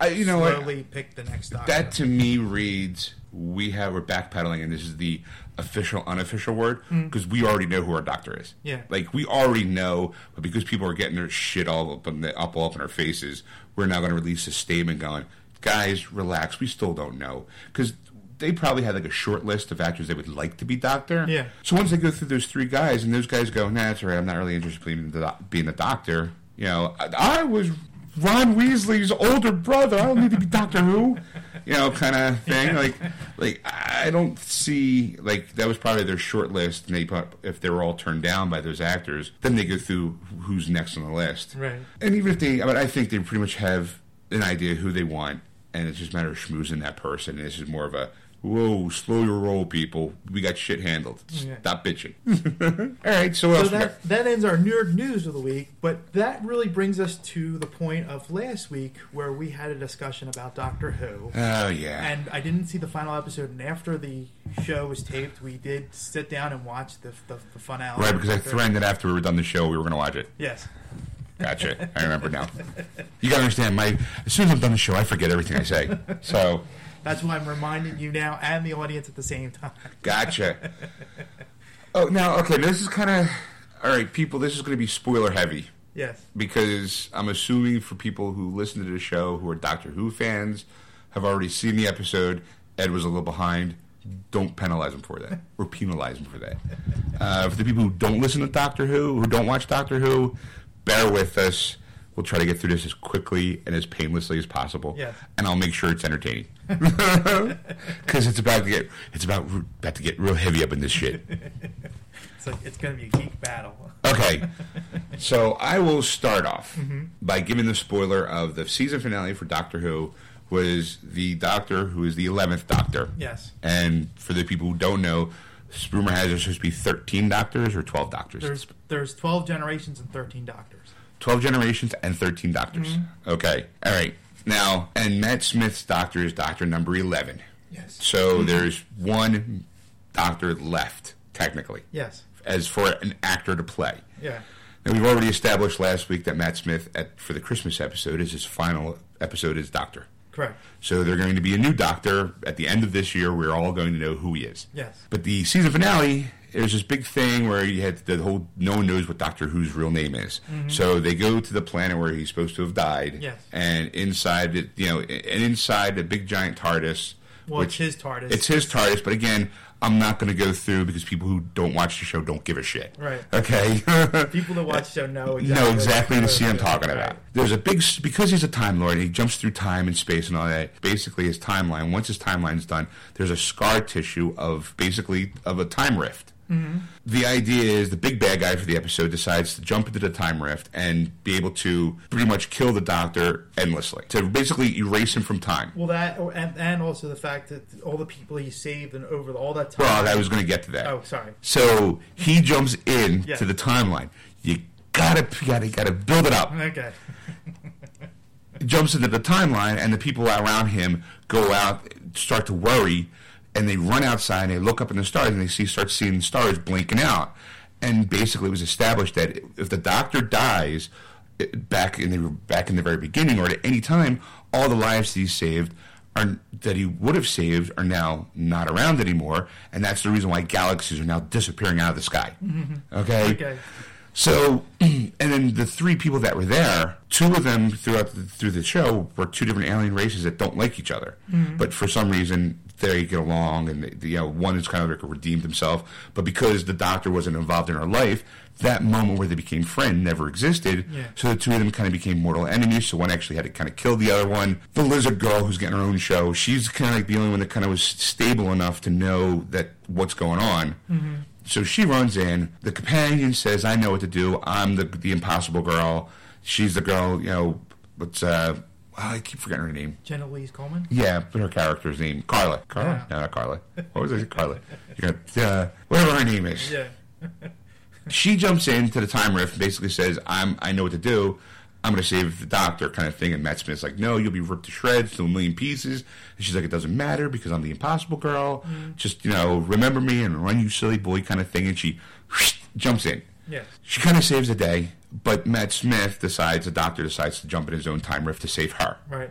I, you know what slowly pick the next doctor. That to me reads we have we're backpedaling, and this is the official unofficial word because we already know who our doctor is. Yeah. like we already know, but because people are getting their shit all up in the, up all up in our faces, we're now going to release a statement going, guys, relax. We still don't know because. They probably had like a short list of actors they would like to be doctor. Yeah. So once they go through those three guys, and those guys go, "Nah, that's all right. I'm not really interested in being the, doc- being a doctor." You know, I, I was Ron Weasley's older brother. I don't need to be Doctor Who, you know, kind of thing. Like, like I don't see like that was probably their short list. And they put, if they were all turned down by those actors, then they go through who's next on the list. Right. And even if they, I mean, I think they pretty much have an idea who they want, and it's just a matter of schmoozing that person. And this is more of a whoa, slow your roll, people. We got shit handled. Oh, yeah. Stop bitching. all right. So, what So else? that that ends our nerd news of the week, but that really brings us to the point of last week where we had a discussion about Doctor Who. Oh yeah. And I didn't see the final episode, and after the show was taped, we did sit down and watch the the, the finale. Right, because I threatened that after we were done the show, we were going to watch it. Yes. Gotcha. I remember now. You got to understand, my as soon as I'm done the show, I forget everything I say. So, That's why I'm reminding you now and the audience at the same time. gotcha. Oh, now, okay, this is kind of all right, people. This is going to be spoiler heavy Yes. because I'm assuming for people who listen to the show who are Doctor Who fans have already seen the episode. Ed was a little behind. Don't penalize him for that, or penalize him for that. Uh, for the people who don't listen to Doctor Who, who don't watch Doctor Who, bear with us. We'll try to get through this as quickly and as painlessly as possible. Yes. And I'll make sure it's entertaining because it's about to get it's about about to get real heavy up in this shit. It's like it's going to be a geek battle. Okay, so I will start off mm-hmm. by giving the spoiler of the season finale for Doctor Who was the Doctor who is the eleventh Doctor. Yes. And for the people who don't know, rumor has there's supposed to be thirteen Doctors or twelve Doctors. There's there's 12 generations and 13 doctors. twelve generations and thirteen Doctors. Mm-hmm. Okay, all right. Now, and Matt Smith's Doctor is Doctor number eleven. Yes. So there's one Doctor left technically, Yes. as for an actor to play. Yeah. Now, we've already established last week that Matt Smith, at, for the Christmas episode, is his final episode as Doctor. Correct. So they're going to be a new Doctor at the end of this year. We're all going to know who he is. Yes. But the season finale, there's this big thing where you had the whole no one knows what Doctor Who's real name is. So they go to the planet where he's supposed to have died. Mm-hmm. Yes. And inside, it, you know, and inside a big giant TARDIS. Well, which it's his TARDIS. It's his TARDIS, but again, I'm not going to go through because people who don't watch the show don't give a shit. Right. Okay. People that watch the show know exactly. know exactly the scene I'm talking about. There's a big because he's a time lord. and He jumps through time and space and all that. Basically, his timeline. Once his timeline's done, there's a scar tissue of basically of a time rift. Mm-hmm. The idea is the big bad guy for the episode decides to jump into the time rift and be able to pretty much kill the Doctor endlessly to basically erase him from time. Well, that and, and also the fact that all the people he saved and over all that time. Well, I was going to get to that. Oh, sorry. So he jumps in to the timeline. You gotta, gotta, gotta build it up. Okay. jumps into the timeline, and the people around him go out, start to worry, and they run outside and they look up in the stars and they see start seeing stars blinking out. And basically, it was established that if the Doctor dies eh, back in the back in the very beginning or at any time, all the lives that he saved are that he would have saved are now not around anymore, and that's the reason why galaxies are now disappearing out of the sky. Mm-hmm. Okay. Okay. So, and then the three people that were there, two of them throughout the, through the show were two different alien races that don't like each other, hmm. but for some reason they get along, and they, you know one is kind of like redeemed himself, but because the doctor wasn't involved in her life, that moment where they became friends never existed. Yeah. So the two of them kind of became mortal enemies. So one actually had to kind of kill the other one. The lizard girl, who's getting her own show, she's kind of like the only one that kind of was stable enough to know that what's going on. Mm-hmm. So she runs in. The companion says, "I know what to do. I'm the the impossible girl. She's the girl. You know, what's uh." oh, I keep forgetting her name. Jenna Louise Coleman. Yeah, but her character's name, Carla. Carla? Yeah. No, not Carla. What was it? Carla. You got, uh, whatever her name is Yeah. she jumps into the time rift and basically says, I'm I know what to do. I'm going to save the doctor, kind of thing. And Matt Smith's like, No, you'll be ripped to shreds to a million pieces. And she's like, It doesn't matter because I'm the impossible girl. Mm-hmm. Just, you know, remember me and run, you silly boy, kind of thing. And she jumps in. Yes. She kind of saves the day, but Matt Smith decides, the doctor decides to jump in his own time rift to save her. Right.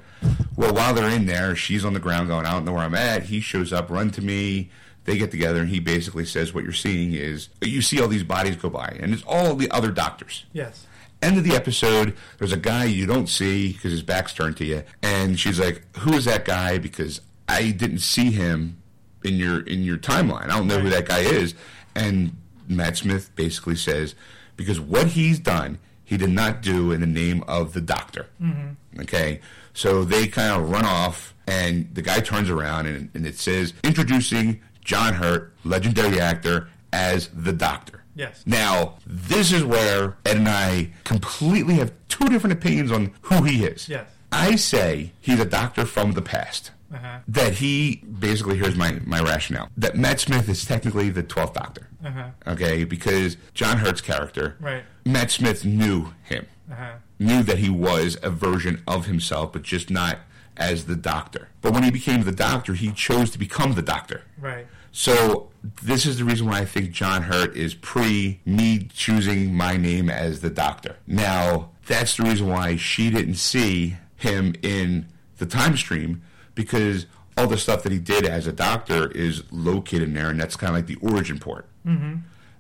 Well, while they're in there, she's on the ground going, I don't know where I'm at. He shows up, run to me. They get together, and he basically says, What you're seeing is you see all these bodies go by, and it's all the other doctors. Yes. End of the episode, there's a guy you don't see because his back's turned to you, and she's like, "Who is that guy?" Because I didn't see him in your in your timeline. I don't know who that guy is. And Matt Smith basically says, because what he's done, he did not do in the name of the doctor. Mm-hmm. Okay, so they kind of run off, and the guy turns around, and, and it says, "Introducing John Hurt, legendary actor, as the Doctor." Yes. Now, this is where Ed and I completely have two different opinions on who he is. Yes. I say he's a doctor from the past. Uh-huh. That he basically here's my, my rationale. That Matt Smith is technically the twelfth doctor. Uh-huh. Okay, because John Hurt's character, Right. Matt Smith knew him. Uh-huh. Knew that he was a version of himself, but just not as the doctor. But when he became the doctor, he chose to become the doctor. Right. So this is the reason why I think John Hurt is pre me choosing my name as the doctor. Now, that's the reason why she didn't see him in the time stream because all the stuff that he did as a doctor is located in there, and that's kind of like the origin port. Mm-hmm.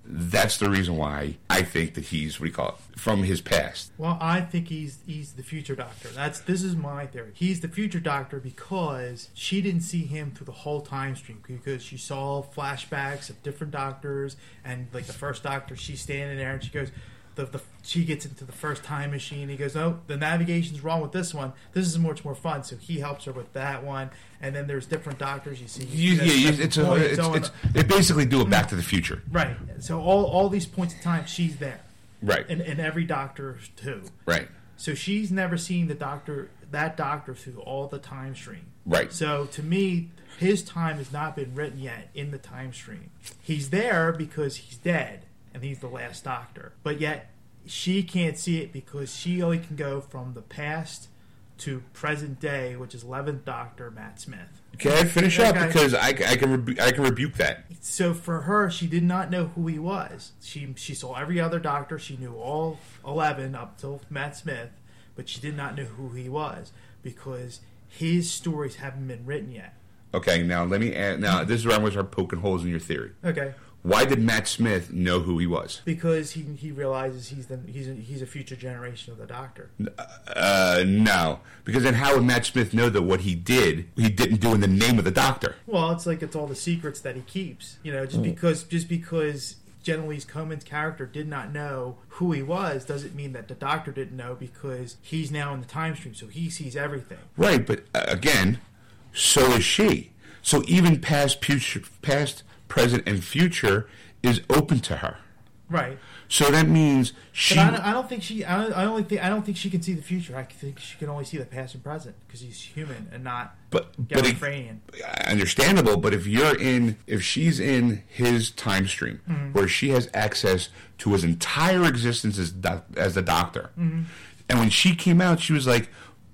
That's the reason why I think that he's it from his past. Well, I think he's he's the future doctor. That's this is my theory. He's the future doctor because she didn't see him through the whole time stream because she saw flashbacks of different doctors and like the first doctor she's standing there and she goes the, the she gets into the first time machine. He goes, "Oh, the navigation's wrong with this one. This is much more fun." So he helps her with that one. And then there's different doctors you see. You, yeah, you- it's a, it's, it's, they basically do a Back to the Future, right. So all all these points in time, she's there, right? and and every doctor too. Right, So she's never seen the doctor, that doctor, through all the time stream. right. So to me, his time has not been written yet in the time stream. He's there because he's dead, and he's the last doctor. But yet she can't see it because she only can go from the past to present day, which is eleventh Doctor Matt Smith. Can I finish up Okay. because I, I can rebu- I can rebuke that. So for her, she did not know who he was. She she saw every other doctor. She knew all eleven up till Matt Smith, but she did not know who he was because his stories haven't been written yet. Okay, now let me add. Now this is where I'm going to start poking holes in your theory. Okay. Why did Matt Smith know who he was? Because he he realizes he's the he's a, he's a future generation of the Doctor. Uh, no, because then how would Matt Smith know that what he did he didn't do in the name of the Doctor? Well, it's like it's all the secrets that he keeps. You know, just because just because Jenna Louise Coleman's character did not know who he was doesn't mean that the Doctor didn't know because he's now in the time stream, so he sees everything. Right, but uh, again, so is she. So even past, future, past, present, and future is open to her. Right. So that means she. But I don't, I don't think she. I don't, I don't think. I don't think she can see the future. I think she can only see the past and present because he's human and not but but it, understandable. But if you're in, if she's in his time stream mm-hmm. where she has access to his entire existence as doc, as the Doctor, mm-hmm. and when she came out, she was like,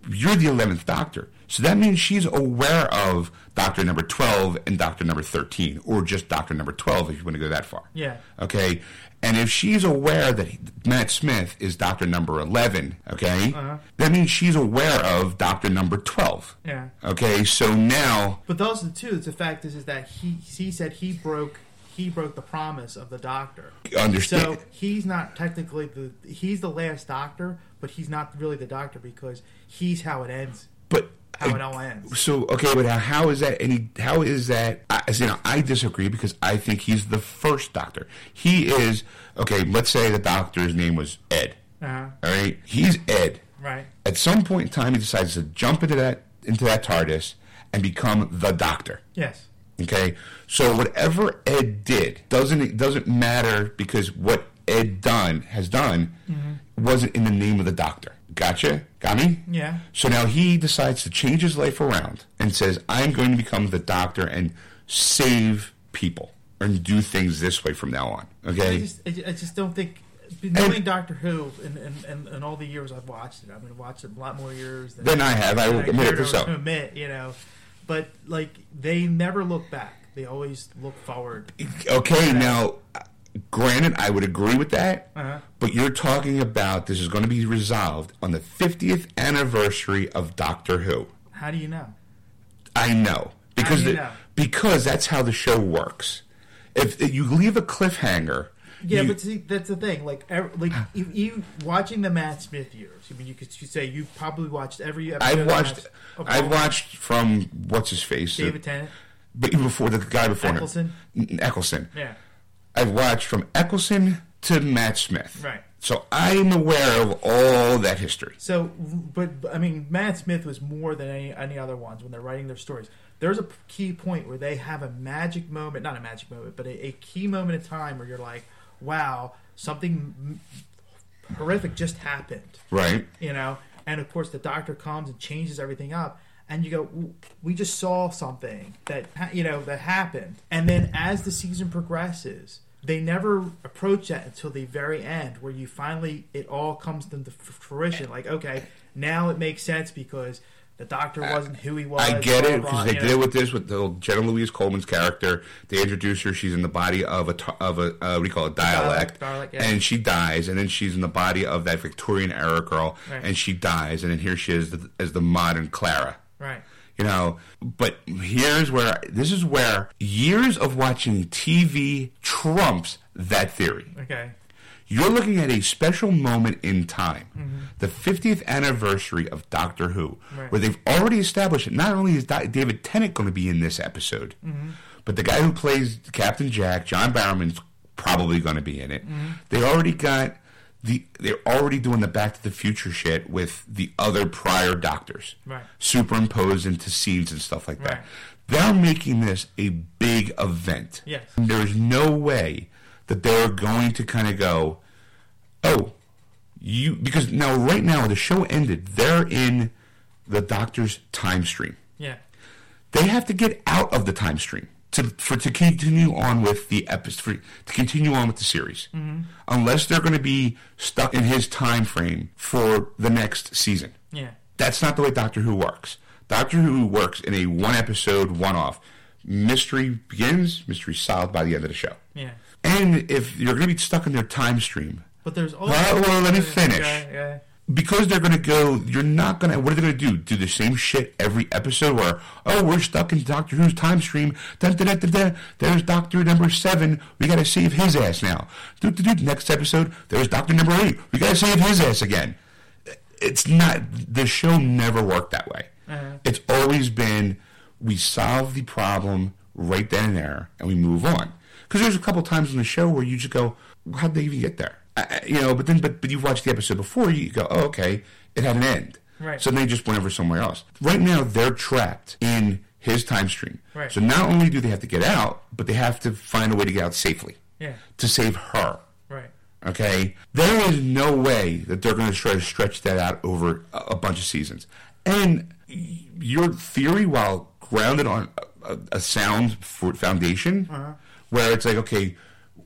"You're the eleventh Doctor." So that means she's aware of Doctor Number Twelve and Doctor Number Thirteen, or just Doctor Number Twelve, if you want to go that far. Yeah. Okay. And if she's aware that he, Matt Smith is Doctor Number Eleven, okay, Uh-huh. that means she's aware of Doctor Number Twelve. Yeah. Okay, so now, But those also too, the fact is, is that he he said he broke he broke the promise of the Doctor. Understand? So he's not technically the he's the last Doctor, but he's not really the Doctor because he's how it ends, but how it all ends. So okay, but how is that any? How is that? I, you know, I disagree because I think he's the first Doctor. He is okay. Let's say the Doctor's name was Ed. Uh-huh. All right, he's Ed. Right. At some point in time, he decides to jump into that into that TARDIS and become the Doctor. Yes. Okay, so whatever Ed did doesn't it doesn't matter because what Ed done has done wasn't in the name of the Doctor. Gotcha? Got me? Yeah. So now he decides to change his life around and says, "I'm going to become the Doctor and save people and do things this way from now on." Okay. just, I ju- I just don't think knowing Doctor Who and, and, and, and all the years I've watched it. I mean, I've watched it a lot more years than Then I have. I than will admit it for so. admit, you know, but like they never look back. They always look forward. Okay, now, granted, I would agree with that, Uh-huh. but you're talking about this is going to be resolved on the 50th anniversary of Doctor Who. How do you know? I know because do you the- know? because that's how the show works. If, if you leave a cliffhanger, Yeah, you- but see, that's the thing. Like, ev- like you, you watching the Matt Smith years. I mean, you could you say you've probably watched every episode. I've of watched. I've watched from what's his face, David Tennant. but even before the guy before Eccleston? him, Eccleston. Yeah, I've watched from Eccleston to Matt Smith. Right. So I'm aware of all that history. So, but, I mean, Matt Smith was more than any any other ones when they're writing their stories. There's a key point where they have a magic moment, not a magic moment, but a, a key moment in time where you're like, "Wow, something horrific just happened," Right. you know. And of course, the doctor comes and changes everything up, and you go, "We just saw something that you know that happened." And then as the season progresses. They never approach that until the very end, where you finally it all comes to fruition. Like, okay, now it makes sense because the doctor wasn't who he was. I get it because they did it with this with the Jenna Louise Coleman's character. They introduce her; she's in the body of a of a uh, what do you call it Dalek, Dalek, yeah. and she dies. And then she's in the body of that Victorian era girl, Right. and she dies. And then here she is the, as the modern Clara. right. You know, but here's where this is where years of watching TV trumps that theory. Okay. You're looking at a special moment in time, the 50th anniversary of Doctor Who, Mm-hmm. Right. where they've already established that not only is David Tennant going to be in this episode, Mm-hmm. but the guy who plays Captain Jack, John Barrowman's probably going to be in it. Mm-hmm. They already got the they're already doing the Back to the Future shit with the other prior Doctors, Right. superimposed into scenes and stuff like that. Right. They're making this a big event. Yes. There is no way that they're going to kind of go, oh, you because now right now the show ended. They're in the Doctor's time stream. Yeah. They have to get out of the time stream to for to continue on with the episode to continue on with the series, mm-hmm. unless they're going to be stuck in his time frame for the next season. Yeah. That's not the way Doctor Who works. Doctor Who works in a one episode, one off. Mystery begins, mystery solved by the end of the show. Yeah. And if you're going to be stuck in their time stream, But there's also Well, well, let me finish. Yeah, yeah. Because they're going to go, you're not going to, what are they going to do? Do the same shit every episode where, oh, we're stuck in Doctor Who's time stream. Dun, dun, dun, dun, dun. There's Doctor number seven. We got to save his ass now. Do, do, do. Next episode, there's Doctor number eight. We got to save his ass again. It's not, the show never worked that way. Uh-huh. It's always been, we solve the problem right then and there, and we move on. Because there's a couple times in the show where you just go, how'd they even get there? I, you know, but then, but, but you've watched the episode before, you go, oh, okay, it had an end. Right. So they just went over somewhere else. Right now, they're trapped in his time stream. Right. So not only do they have to get out, but they have to find a way to get out safely Yeah. to save her. Right. Okay, there is no way that they're going to try to stretch that out over a, a bunch of seasons. And your theory, while grounded on a, a, sound foundation, uh-huh. where it's like, okay,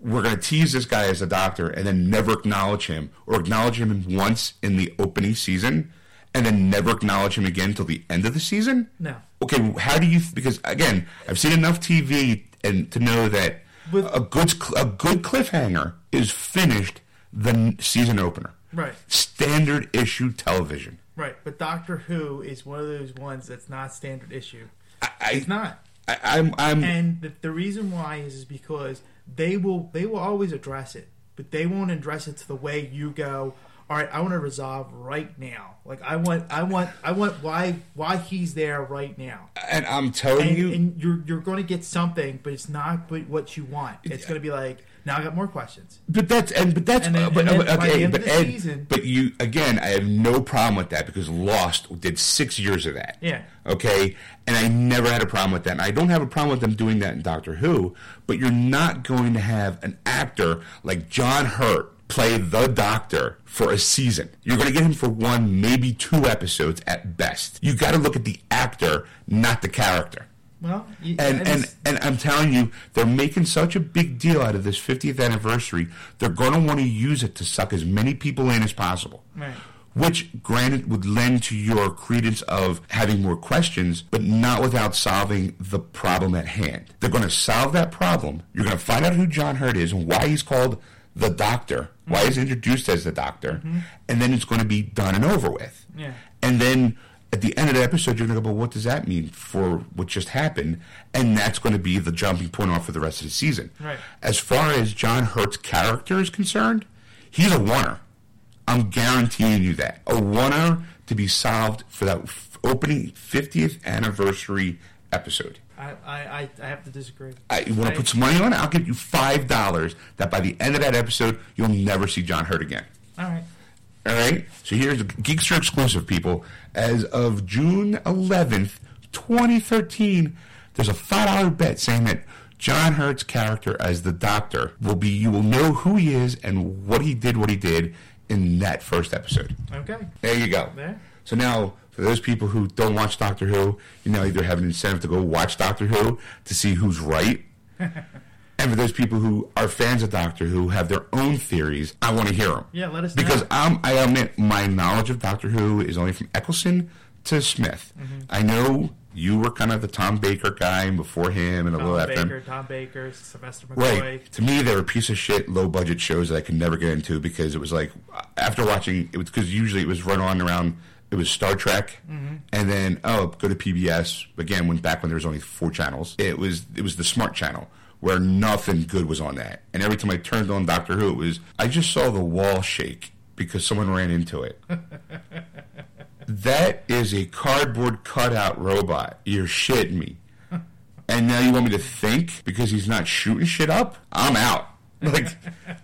we're going to tease this guy as a doctor and then never acknowledge him, or acknowledge him once in the opening season, and then never acknowledge him again till the end of the season. No. Okay, how do you? Because again, I've seen enough TV and to know that With- a good a good cliffhanger is finished the season opener. Right. Standard issue television. Right. But Doctor Who is one of those ones that's not standard issue. I, I, It's not. I, I'm I'm And the, the reason why is, is because they will they will always address it, but they won't address it to the way you go. All right, I want to resolve right now. Like I want, I want, I want why why he's there right now. And I'm telling And, you, and you're you're going to get something, but it's not what you want. It's going to be like now I got more questions. But that's and but that's And then- but, and then but- by the okay. But Ed, season- but you again, I have no problem with that because Lost did six years of that. Yeah. Okay, and I never had a problem with that. And I don't have a problem with them doing that in Doctor Who. But you're not going to have an actor like John Hurt play the Doctor for a season. You're going to get him for one, maybe two episodes at best. You got to look at the actor, not the character. Well, you, And and just- and I'm telling you, they're making such a big deal out of this 50th anniversary. They're going to want to use it to suck as many people in as possible. Right. Which, granted, would lend to your credence of having more questions, but not without solving the problem at hand. They're going to solve that problem. You're going to find out who John Hurt is and why he's called the Doctor, why he's mm-hmm. introduced as the Doctor, mm-hmm. and then it's going to be done and over with. Yeah. And then at the end of the episode, you're going to go, well, what does that mean for what just happened? And that's going to be the jumping point off for the rest of the season. Right. As far as John Hurt's character is concerned, he's a winner. I'm guaranteeing you that. A winner to be solved for that f- opening 50th anniversary episode. I, I, I, have to disagree. I, you want to put some money on it? I'll give you $5 that by the end of that episode, you'll never see John Hurt again. All right. All right. So here's a Geekster exclusive, people. As of June 11th, 2013, there's a five dollar bet saying that John Hurt's character as the Doctor will be. You will know who he is and what he did, what he did in that first episode. Okay. There you go. There. So now, for those people who don't watch Doctor Who, you now either have an incentive to go watch Doctor Who to see who's right. and for those people who are fans of Doctor Who, have their own theories, I want to hear them. Yeah, let us know. Because I'm, I admit my knowledge of Doctor Who is only from Eccleston to Smith. Mm-hmm. I know you were kind of the Tom Baker guy before him and a Tom little after him. Baker, Tom Baker, Sylvester McCoy. Right. To me, they were piece of shit, low budget shows that I could never get into because it was like after watching it was because usually it was run on around it was Star Trek, and then oh go to PBS again when back when there was only four channels. It was it was the Smart Channel where nothing good was on that, and every time I turned on Doctor Who, it was I just saw the wall shake because someone ran into it. that is a cardboard cutout robot. You're shitting me. And now you want me to think because he's not shooting shit up? I'm out. Like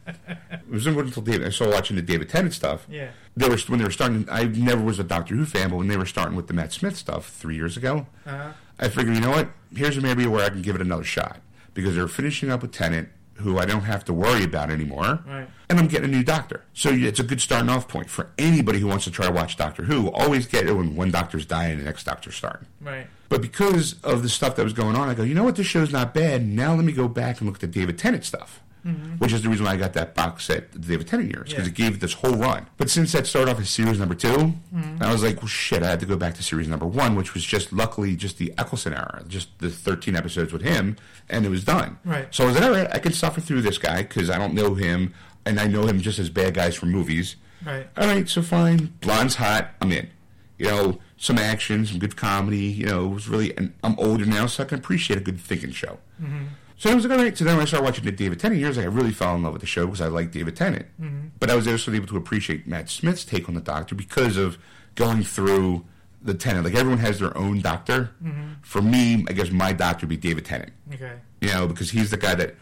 it was until David. I started watching the David Tennant stuff. Yeah. They were when they were starting. I never was a Doctor Who fan, but when they were starting with the Matt Smith stuff three years ago, Uh-huh. I figured, you know what? Here's maybe where I can give it another shot because they're finishing up with Tennant, who I don't have to worry about anymore, Right. and I'm getting a new Doctor. So it's a good starting off point for anybody who wants to try to watch Doctor Who. Always get it when one Doctor's dying, and the next Doctor's starting. Right. But because of the stuff that was going on, I go, you know what, this show's not bad. Now let me go back and look at the David Tennant stuff. Mm-hmm. Which is the reason why I got that box set, the David Tennant years, because Yeah. it gave this whole run. But since that started off as series number 2 mm-hmm. I was like, well, shit, I had to go back to series number one, which was just luckily just the Eccleston era, just the 13 episodes with him, and it was done. Right. So I was like, all right, I can suffer through this guy because I don't know him, and I know him just as bad guys from movies. Right. All right, so fine. Blonde's hot. I'm in. You know, some action, some good comedy. You know, it was really. And I'm older now, so I can appreciate a good thinking show. Mm-hmm. So I was like, all right. So then when I started watching the David Tennant years, I really fell in love with the show because I like David Tennant. Mm-hmm. But I was also able to appreciate Matt Smith's take on the Doctor because of going through the Tennant. Like everyone has their own Doctor. Mm-hmm. For me, I guess my Doctor would be David Tennant Okay. you know, because he's the guy that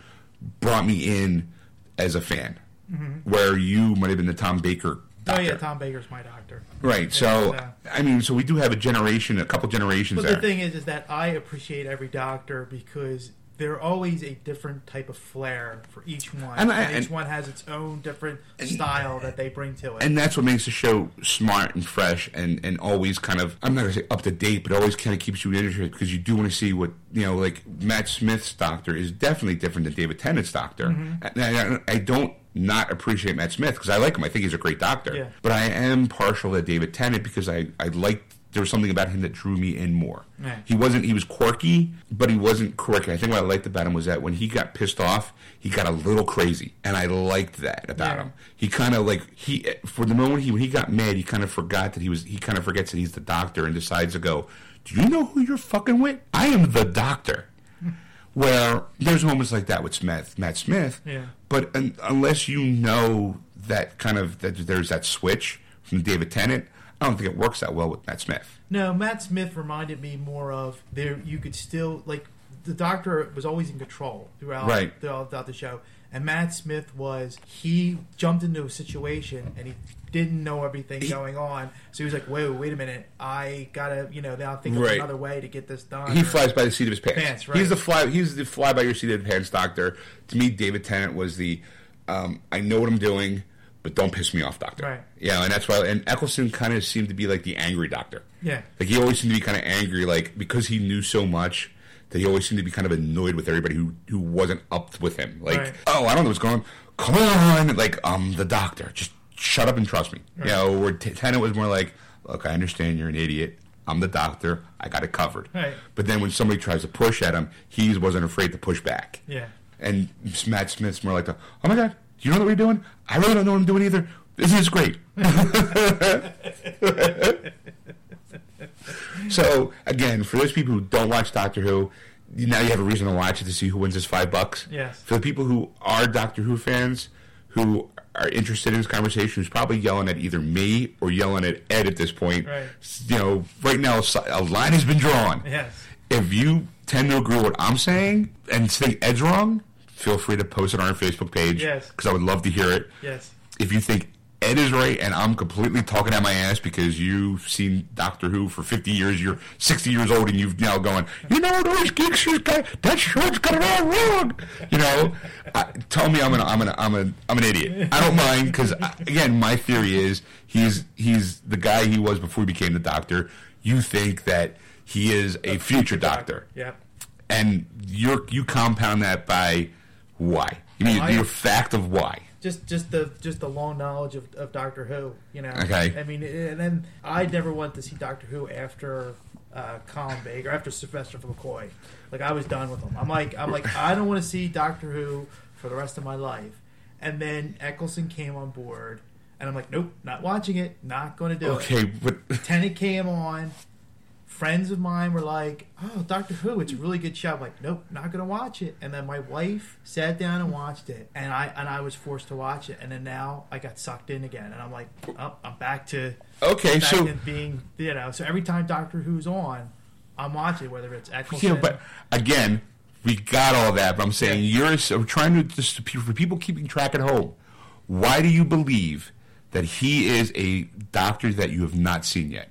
brought me in as a fan, mm-hmm. where you might have been the Tom Baker. Oh yeah, Tom Baker's my doctor. Right. So. I mean, so we do have a generation, a couple generations But there. the thing is, is that I appreciate every doctor because they're always a different type of flair for each one, And and, each one has its own different style that they bring to it. and that's what makes the show smart and fresh and, and always kind of I'm not gonna say up to date, but always kind of keeps you interested because you do want to see what you know. Like Matt Smith's Doctor is definitely different than David Tennant's Doctor. Mm-hmm. And I, I don't not appreciate Matt Smith because I like him. I think he's a great Doctor. Yeah. But I am partial to David Tennant because I I liked there was something about him that drew me in more. Yeah. He wasn't he was quirky, but he wasn't quirky. I think what I liked about him was that when he got pissed off, he got a little crazy, and I liked that about Yeah. him. He kind of like he for the moment he when he got mad, he kind of forgot that he was he kind of forgets that he's the doctor and decides to go. Do you know who you're fucking with? I am the doctor. where there's moments like that with Smith, Matt Smith. Yeah. But un- unless you know that kind of that there's that switch from David Tennant, I don't think it works that well with Matt Smith. No, Matt Smith reminded me more of there. You could still like the Doctor was always in control throughout Right. throughout, the show, and Matt Smith was he jumped into a situation and he didn't know everything He- going on, so he was like, "Wait, wait a minute, I gotta you know now think of Right. another way to get this done." He or- flies by the seat of his pants. Pants, right. He's the fly. He's the fly by your seat of the pants doctor. To me, David Tennant was the um, I know what I'm doing, but don't piss me off, doctor. Right. Yeah, and that's why. And Eccleston kind of seemed to be like the angry doctor. Yeah. Like he always seemed to be kind of angry, like because he knew so much that he always seemed to be kind of annoyed with everybody who who wasn't up with him. Like, Right. oh, I don't know what's going. on. Come on, like I'm the doctor. Just shut up and trust me. You know, where T- Tennant was more like, look, I understand you're an idiot. I'm the doctor. I got it covered. Right. But then when somebody tries to push at him, he wasn't afraid to push back. Yeah. And Matt Smith's more like, the, oh my god, you know what we're doing? I really don't know what I'm doing either. This Isn't great? so again, for those people who don't watch Doctor Who, now you have a reason to watch it to see who wins this five bucks. Yes. For the people who are Doctor Who fans, who are interested in this conversation, who's probably yelling at either me or yelling at Ed at this point. Right. You know, right now a line has been drawn. Yes. If you tend to agree with what I'm saying and think Ed's wrong, feel free to post it on our Facebook page. Yes. Because I would love to hear it. Yes. If you think Ed is right and I'm completely talking out my ass because you've seen Doctor Who for 50 years, you're 60 years old, and you've now going, you know, those geeks, got, that show's got it all wrong. You know, I, tell me I'm an, I'm an, I'm an, I'm an idiot. I don't mind because again, my theory is he's he's the guy he was before he became the Doctor. You think that he is a future Doctor Yep. and you're you compound that by why? You mean Why? your fact of why? just just the just the long knowledge of, of Doctor Who, you know. Okay. I mean, and then I never went to see Doctor Who after uh, Colin Baker, after Sylvester McCoy. Like I was done with him. I'm like I'm like I don't want to see Doctor Who for the rest of my life. And then Eccleston came on board, and I'm like, nope, not watching it, not going to do it. Okay, but Tennant came on. Friends of mine were like, "Oh, Doctor Who, it's a really good show." I'm like, "Nope, not gonna watch it." And then my wife sat down and watched it, and I and I was forced to watch it. And then now I got sucked in again, and I'm like, "Oh, I'm back to okay, back so to being you know." So every time Doctor Who's on, I'm watching, whether it's Eccleston. yeah, but again, we got all that. But I'm saying you're so trying to just for people keeping track at home. Why do you believe that he is a doctor that you have not seen yet?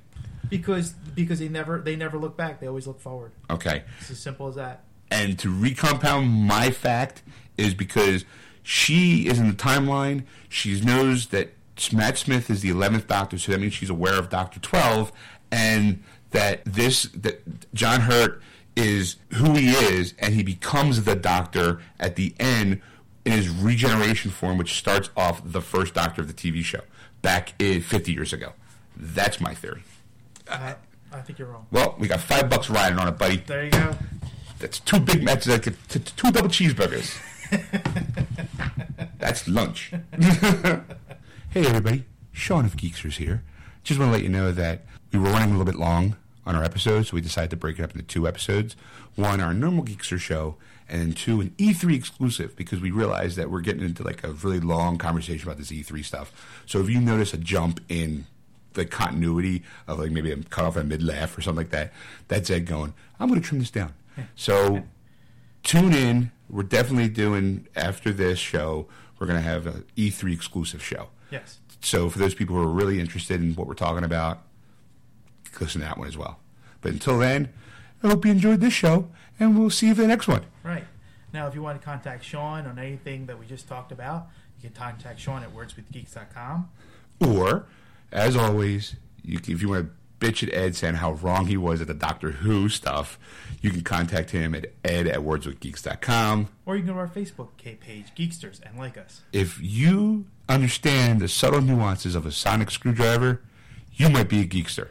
because because they never they never look back; they always look forward. Okay, It's as simple as that. and to recompound my fact is because she is in the timeline. She knows that Matt Smith is the eleventh Doctor, so that means she's aware of Doctor Twelve, and that this that John Hurt is who he is, and he becomes the Doctor at the end in his regeneration form, which starts off the first Doctor of the TV show back in fifty years ago. That's my theory. I, I think you're wrong. Well, we got five bucks riding on it, buddy. There you go. That's two Big Macs, like t- t- two double cheeseburgers. That's lunch. hey, everybody. Sean of Geeksters here. Just want to let you know that we were running a little bit long on our episodes, so we decided to break it up into two episodes. One, our normal Geekster show, and then two, an E3 exclusive, because we realized that we're getting into like a really long conversation about this E3 stuff. So if you notice a jump in the continuity of like maybe I'm cut off a mid laugh or something like that, that's Ed going, I'm going to trim this down. So tune in. We're definitely doing after this show. We're going to have an E3 exclusive show. Yes. So for those people who are really interested in what we're talking about, listen to that one as well. But until then, I hope you enjoyed this show, and we'll see you for the next one. Right. Now, if you want to contact Sean on anything that we just talked about, you can contact Sean at wordswithgeeks.com. Or, as always, you if you want to bitch at Ed saying how wrong he was at the Doctor Who stuff, you can contact him at ed at wordswithgeeks.com. Or you can go to our Facebook page, Geeksters, and like us. If you understand the subtle nuances of a sonic screwdriver, you might be a geekster.